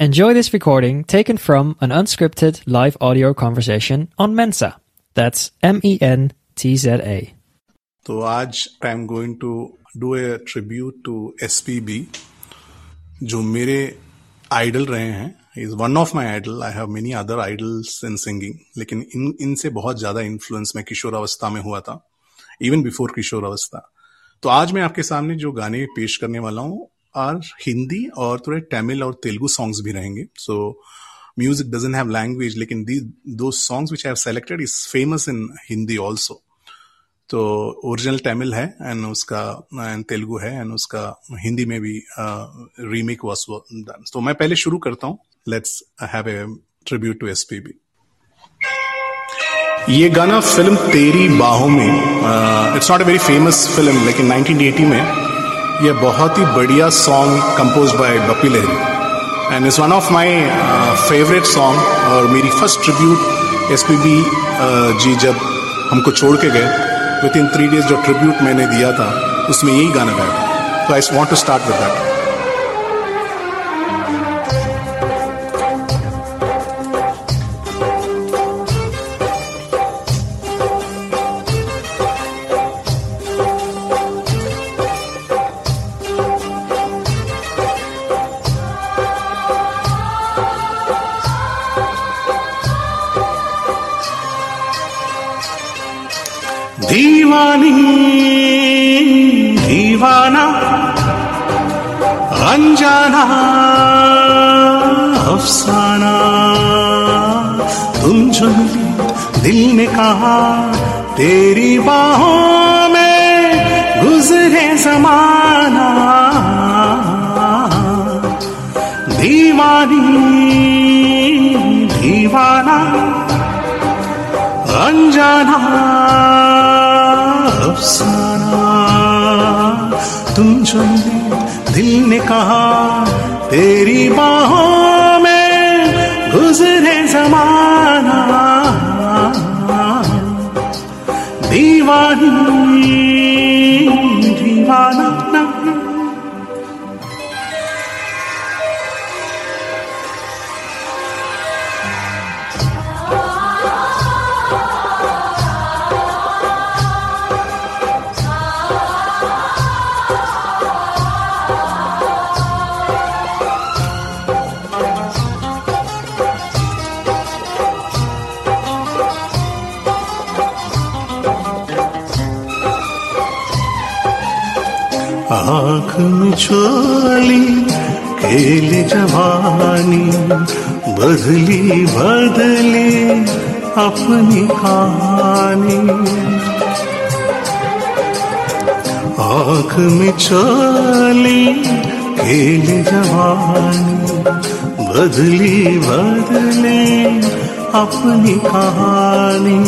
Enjoy this recording taken from an unscripted live audio conversation on Mensa. That's M E N T Z A. तो आज I am going to do a tribute to S P B जो मेरे idol रहे हैं is one of my idol I have many other idols in singing लेकिन इन, इनसे बहुत ज़्यादा इन्फ्लुएंस मैं किशोर अवस्था में हुआ था इवन बिफोर किशोर अवस्था तो आज मैं आपके सामने जो गाने पेश करने वाला हूँ आर हिंदी और थोड़े तमिल और तेलुगु सॉन्ग्स भी रहेंगे. So music doesn't have language लेकिन the two songs which have selected is famous in Hindi also तो ओरिजिनल तमिल है एंड उसका एंड तेलुगु है एंड उसका हिंदी में भी रीमेक वॉज़ डन तो मैं पहले शुरू करता हूँ. Let's have a tribute to SPB ये गाना film Teri Baahon Mein it's not a very famous film लेकिन 1980 में ये बहुत ही बढ़िया song compose by Bappi Lahiri and is one of my favourite song और मेरी first tribute S P B ji जब हमको छोड़ के गए विद इन थ्री डेज़ जो ट्रिब्यूट मैंने दिया था, उसमें यही गाना गाया था। तो I want to start with that दीवानी, दीवाना अनजाना अफसाना। तुम जो दिल ने कहा, तेरी बाहों में गुजरे जमाना। दीवानी, दीवाना अनजाना अफसाना। तुम जो दिल ने कहा तेरी बाहों आँख में चोली खेल जवानी, बदली बदली अपनी कहानी। आँख में चोली खेल जवानी, बदली बदली अपनी कहानी।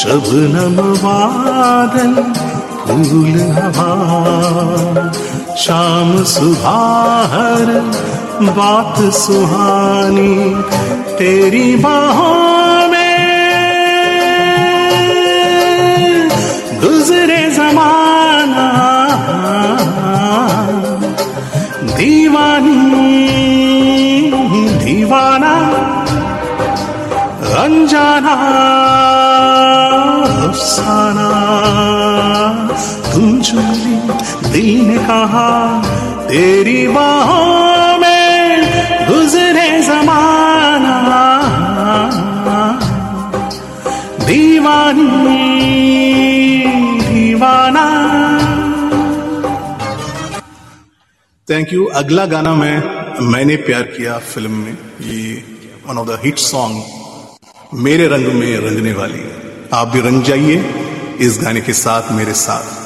शबनम बादल फूल हवा, शाम सुहार बात सुहानी, तेरी बाहों में गुजरे जमाना। दीवानी, दीवाना अनजाना अफसाना तुम चुनी दिल ने कहा, तेरी बाहों में गुजरे जमाना। दीवानी, दीवाना। थैंक यू अगला गाना मैं, मैंने प्यार किया फ़िल्म में। ये one of the hit song मेरे रंग में रंगने वाली। आप भी रंग जाइए, इस गाने के साथ मेरे साथ।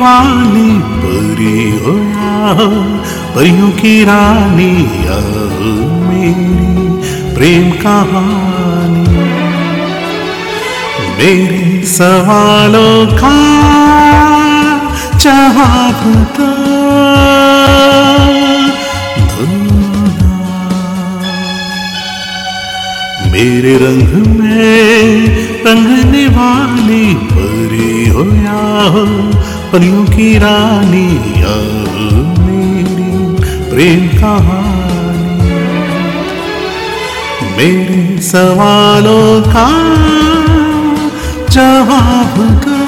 वाली परी हो परियों की रानी मेरी प्रेम कहानी। मेरे सवालों का जवाब दो। मेरे रंग में रंगने वाली परी हो या हो परियों की रानी मेरी प्रेम कहानी। मेरे सवालों का जवाब दो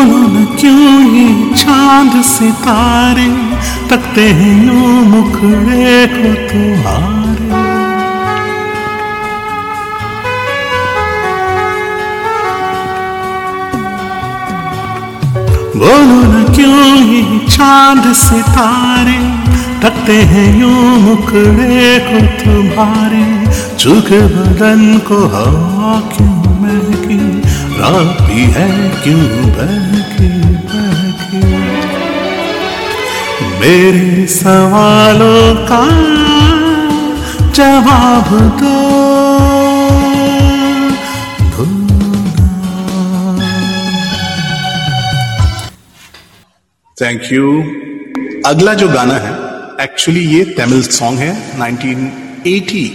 बोलो न क्यों ये चाँद सितारे, तकते हैं यूँ मुखड़े को तुम्हारे बोलो न क्यों ये चाँद सितारे, तकते हैं यूँ मुखड़े को तुम्हारे चुक बदन को हवा क्यों रात है क्यों बहकी बहकी मेरे सवालों का जवाब दो। थैंक यू अगला जो गाना है एक्चुअली ये तमिल सॉन्ग है 1980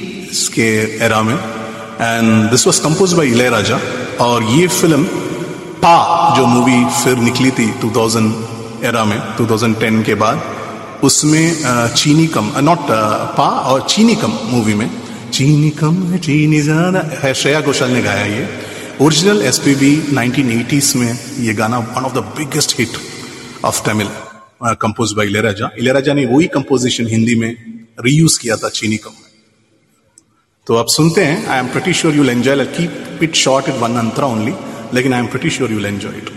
के एरा में। And this was compose by Ilaiyaraaja और ये फ़िल्म पा जो मूवी फिर निकली थी 2000 एरा में 2010 के बाद, उसमें चीनी कम नॉट पा और चीनी कम मूवी में। चीनी कम है, चीनी ज़्यादा है, श्रेया घोषाल ने गाया ये। ओरिजिनल एसपीबी 1980s में ये गाना one of the biggest hit of Tamil compose by Ilaiyaraaja Ilaiyaraaja. ने वही कंपोजिशन हिंदी में रीयूज किया था चीनी कम। तो आप सुनते हैं I am pretty sure you'll enjoy keep it short it one Antara only लेकिन I am pretty sure you'll enjoy it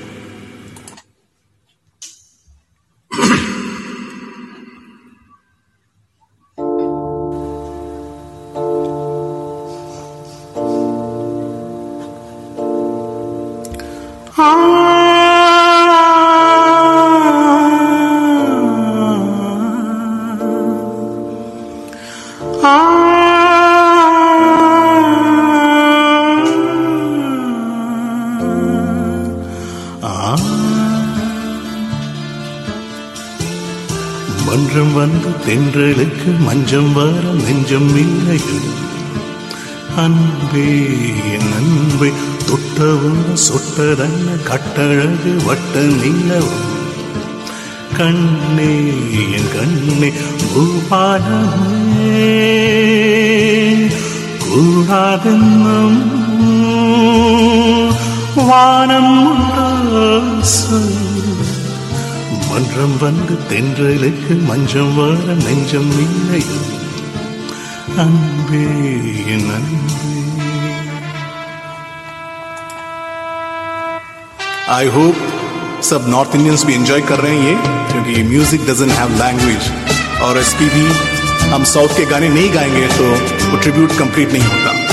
தென்றலுக்கு மஞ்சம் வர நெஞ்சம் இல்லை அன்பே என் அன்பை தொட்டவும் சொட்டதன்ன கட்டழகு வட்ட நீளவும் கண்ணே என் கண்ணே பூபாலமே. கூடாதென்னும் வானம் உண்டோ மன்றம் வந்து தென்றலுக்கு மஞ்சம் வர நெஞ்சம் இல்லையோ अनबे अनबे आई होप सब नॉर्थ इंडियंस भी एंजॉय कर रहे हैं ये क्योंकि म्यूजिक डजन हैव लैंग्वेज और एस भी हम साउथ के गाने नहीं गाएंगे तो वो ट्रिब्यूट कंप्लीट नहीं होता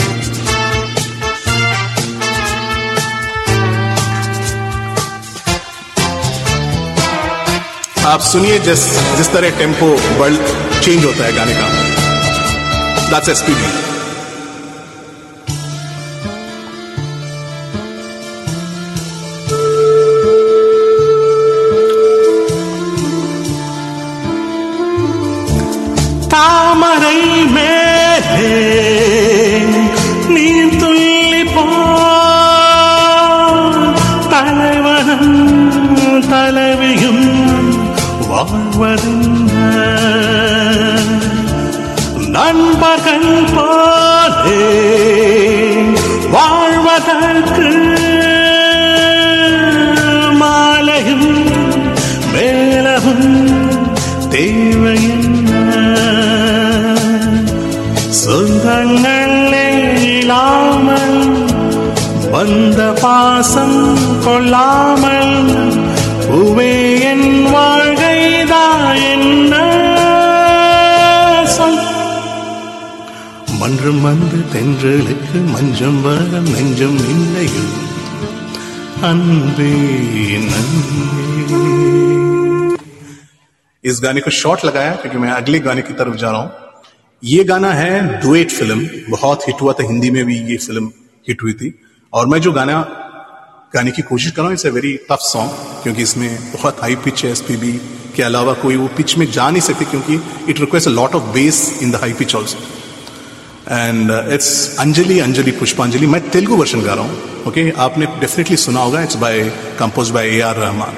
आप सुनिए जिस जिस तरह टेंपो वर्ल्ड चेंज होता है गाने का। दैट्स एसपीबी தாமரை மே வாழ்வதென்ன நண்பர்கள் போலே வாழ்வதற்கு மாலையும் மேலவும் தேவை சொந்தங்கள் இல்லாமல் வந்த பாசம் கொள்ளாமல் தென்றலுக்கு மஞ்சம் வர நெஞ்சம் இல்லையோ अनबे नन्हे इस गाने को शॉर्ट लगाया क्योंकि मैं अगले गाने की तरफ जा रहा हूं ये गाना है डुएट फिल्म बहुत हिट हुआ था हिंदी में भी ये फिल्म हिट हुई थी और मैं जो गाना गाने की कोशिश कर रहा हूं it's a very tough song क्योंकि इसमें बहुत हाई पिच है एसपीबी के अलावा कोई वो पिच में जा नहीं सकती क्योंकि it request a lot of bass in the high pitch also and it's Anjali Anjali पुष्पांजलि मैं तेलुगु वर्षन गा रहा हूँ ओके okay? आपने डेफिनेटली सुना होगा it's by compose by A R Rahman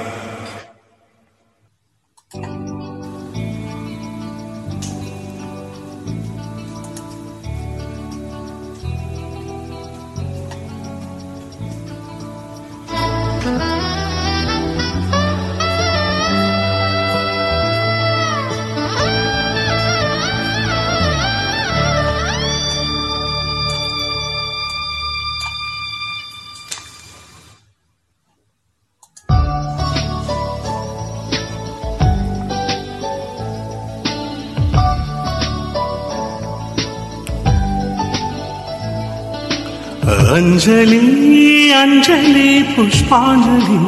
అంజలి అంజలి పుష్పాంజలి.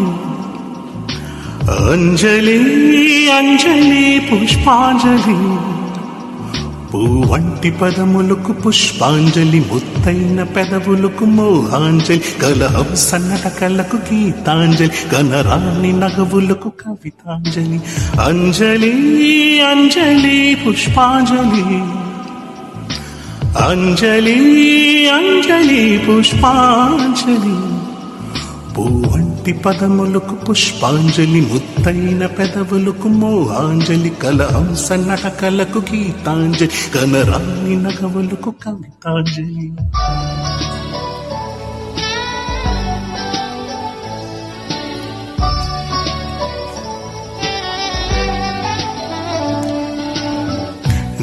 అంజలి అంజలి పుష్పాంజలి. పూవంటి పదములకు పుష్పాంజలి ముత్తైన పెదవులకు మోహాంజలి. కలహం సన్నట కళ్ళకు గీతాంజలి గణరాణి నగవులకు కవితాంజలి. అంజలి అంజలి పుష్పాంజలి. అంజలి అంజలి పుష్పాంజలి. పూవంటి పదములకు పుష్పాంజలి ముత్తైన పెదవులకు మోహాంజలి కల హంస నటకలకు గీతాంజలి కనరాని నగవులకు కవితాంజలి.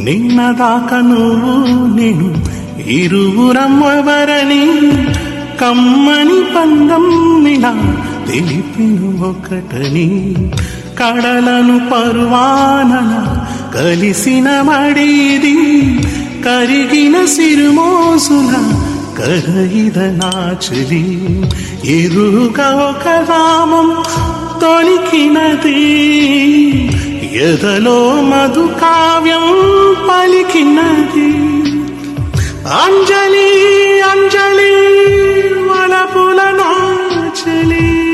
నిన్నదాకా నువ్వు నేను ఇరువురమ్మవరని కమ్మని పందం ఇలా తెలిపిను ఒకటని కడలను పరువానల కలిసిన మడిది కరిగిన సిరుమోసున కరయిద నాచలి. ఎరుగా ఒక రామం తొలికినది. ఎదలో మధు కావ్యం పలికినది. అంజలి అంజలి వలపుల నాచలి.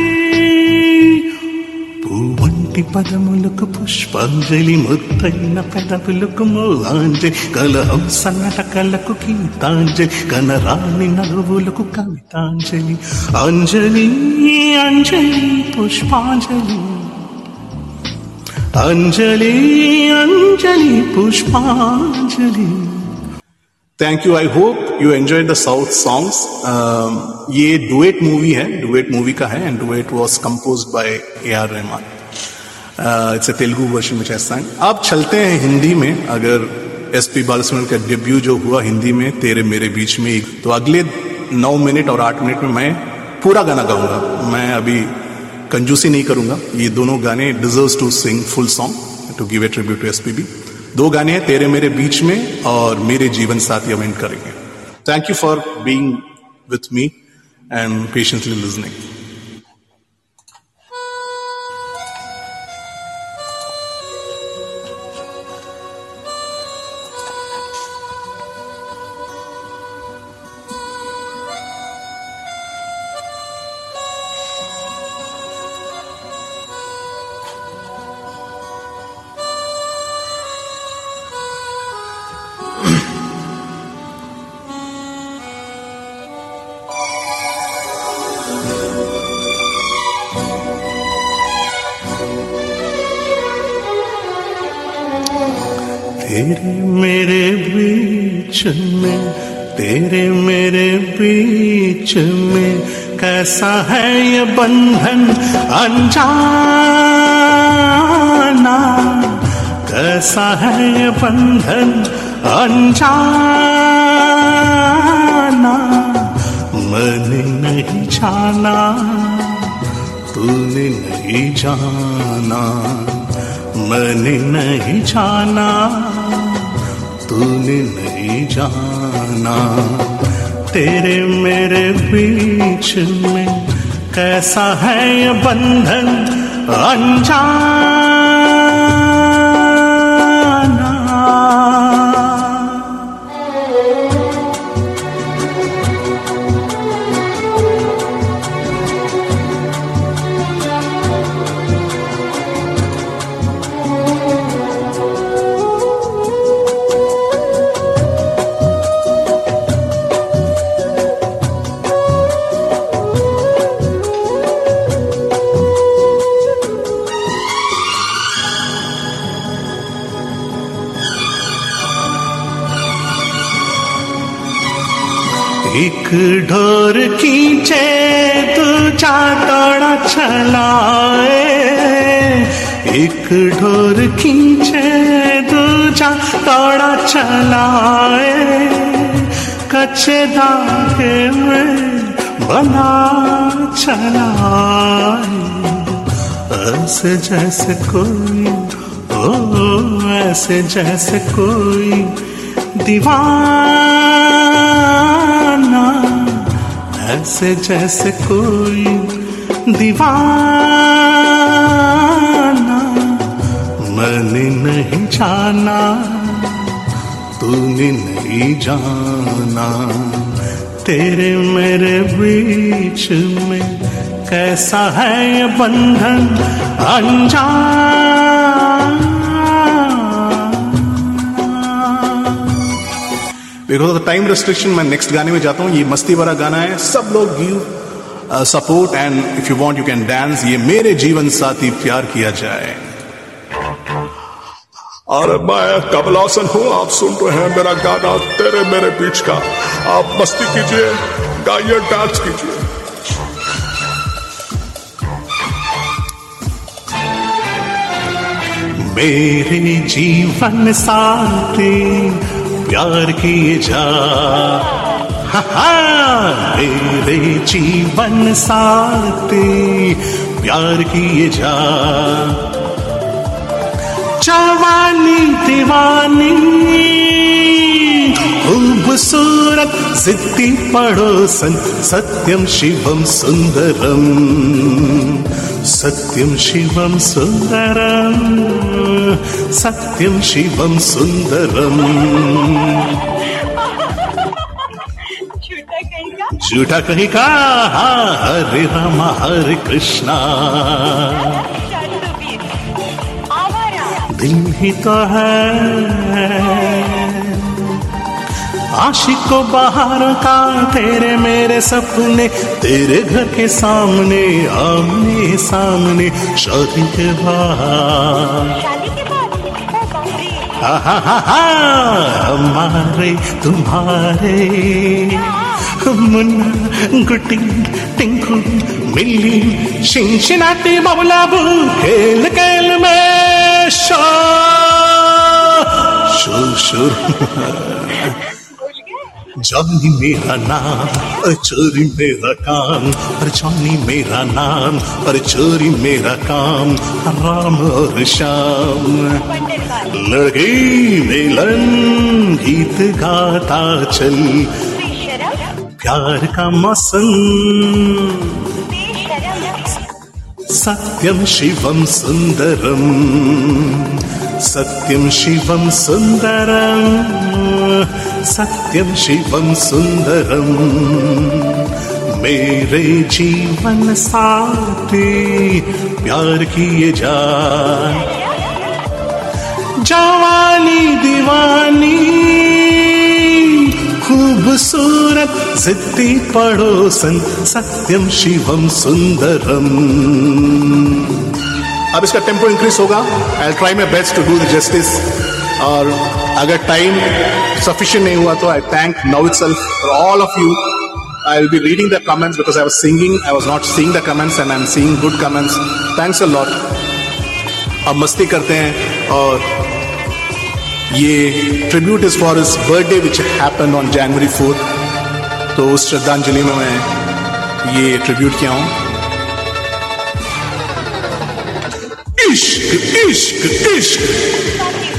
పూవంటి పదములకు పుష్పాంజలి ముత్తైన పెదవులకు మూలాంజలి కలహం సన్నట కళ్ళకు గీతాంజలి కనరాని నవ్వులకు కవితాంజలి. అంజలి అంజలి పుష్పాంజలి. अंजलि अंजलि पुष्पांजलि। Thank you I hope you enjoy the south songs ये डुएट मूवी है डुएट मूवी का है and duet was composed by A R Rahman it's a Telugu version which I अब चलते हैं हिंदी में। अगर एस पी बालसुमन का डेब्यू जो हुआ हिंदी में तेरे मेरे बीच में तो अगले नौ मिनट और आठ मिनट में मैं पूरा गाना गाऊँगा। मैं अभी कंजूसी नहीं करूँगा। ये दोनों गाने deserve to sing full song to give a tribute to SPB दो गाने हैं, तेरे मेरे बीच में और मेरे जीवन साथी एंड करेंगे। Thank you for being with me and patiently listening में, तेरे मेरे बीच में, कैसा है ये बंधन अनजाना? कैसा है ये बंधन अनजाना? मैंने नहीं जाना, तूने नहीं जाना। मैंने नहीं जाना, तूने नहीं जाना। तेरे मेरे बीच में कैसा है ये बंधन? अनजाना। ढोर खींचे दूजा दौड़ा चलाए एक ढोर खींचे दूजा दौड़ा चलाए कच्चे धागे में बना चलाए ऐसे जैसे कोई, ओ ऐसे जैसे कोई दीवाना ऐसे जैसे कोई दीवाना, मैंने नहीं जाना, तूने नहीं जाना, तेरे मेरे बीच में कैसा है ये बंधन, अनजान। Because of the time restriction मैं नेक्स्ट गाने में जाता हूँ। ये मस्ती भरा गाना है। सब लोग give support and if you want you can dance ये मेरे जीवन साथी प्यार किया जाए। और मैं कमलासन हूँ। आप सुन रहे हैं मेरा गाना तेरे मेरे बीच का। आप मस्ती कीजिए गाइए डांस कीजिए। मेरे जीवन साथी प्यार किए जा। मेरे जीवन साथी प्यार किए जा। जवानी, दीवानी, खूबसूरत जिद्दी पड़ोसन, सत्यम, शिवम, सुंदरम। सत्यम शिवम सुंदरम सत्यम शिवम सुंदरम झूठा कहीं का? हाँ, हरे रामा हरे कृष्णा। दिल ही तो है। आशिक को बाहर का तेरे मेरे सपने तेरे घर के सामने आमने सामने शादी के बाहर हमारे तुम्हारे। मुन्ना गुटी टिंकू मिल्ली शिनशिनाटी बबलाबू खेल खेल में शो शुर जॉनी मेरा नाम और चोरी मेरा काम और जॉनी मेरा नाम और चोरी मेरा काम, राम और श्याम। पंडित मिलन गीत गाता चल, प्यार का मौसम सत्यम शिवम सुंदरम, सत्यम शिवम सुंदरम। सत्यम शिवम सुंदरम मेरे जीवन साथी, प्यार किए जा। जवानी दीवानी, खूबसूरत जिद्दी पड़ोसन सत्यम शिवम सुंदरम अब इसका टेंपो इंक्रीज होगा। I try my best to do the justice और अगर टाइम सफिशियंट नहीं हुआ तो I thank now itself for all of you I will be reading the comments because I was singing. I was not seeing the comments and I'm seeing good comments. Thanks a lot. अब मस्ती करते हैं और ये tribute is for is birthday which happen on January fourth तो उस श्रद्धांजलि में मैं ये ट्रिब्यूट किया हूँ इश्क इश्क इश्क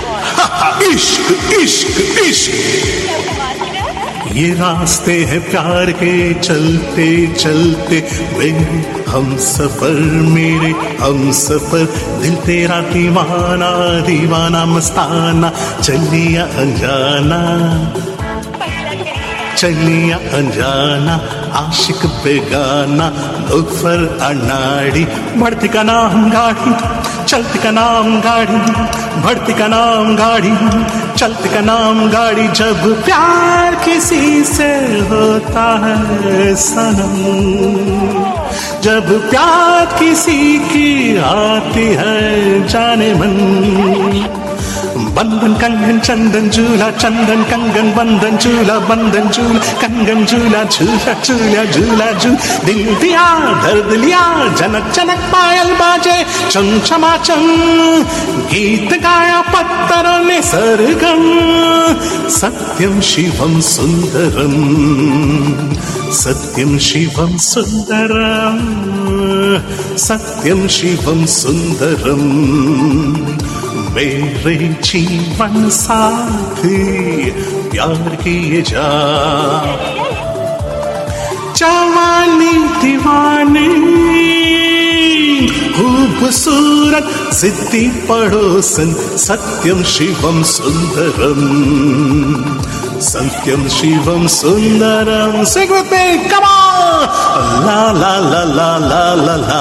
इश्क इश्क इश्क। ये रास्ते हैं प्यार के चलते चलते। वे हम सफ़र, मेरे हम सफ़र। दिल तेरा दीवाना दीवाना मस्ताना। चलिया अनजाना। चलिया अनजाना, आशिक बेगाना। लोफर अनाड़ी। बढ़ती का नाम गाड़ी। चलती का नाम गाड़ी, बढ़ती का नाम गाड़ी, चलती का नाम गाड़ी जब प्यार किसी से होता है सनम। जब प्यार किसी की आती है जाने मन बंधन कंगन चंदन झूला चंदन कंगन बंधन झूला बंधन झूला कंगन झूला झूला झूला झूला झूल दिल दिया दर्द लिया जनक जनक पायल बाजे चम चमा चम गीत गाया पत्थरों ने सरगम सत्यम शिवम सुंदरम सत्यम शिवम सुंदरम सत्यम शिवम सुंदरम मेरे जीवन साथी प्यार किए जा। जवानी दीवानी खूबसूरत सिद्धि Padosan Satyam Shivam Sundaram. Satyam Shivam Sundaram. With me, come on! La la la la la la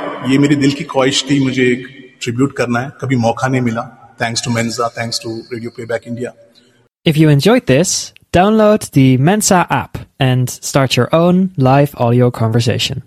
ये मेरी दिल की ख्वाहिश थी मुझे एक ट्रिब्यूट करना है कभी मौका नहीं मिला thanks to मेन्जा thanks to radio playback India If you enjoyed this, download the Mensa app and start your own live audio conversation.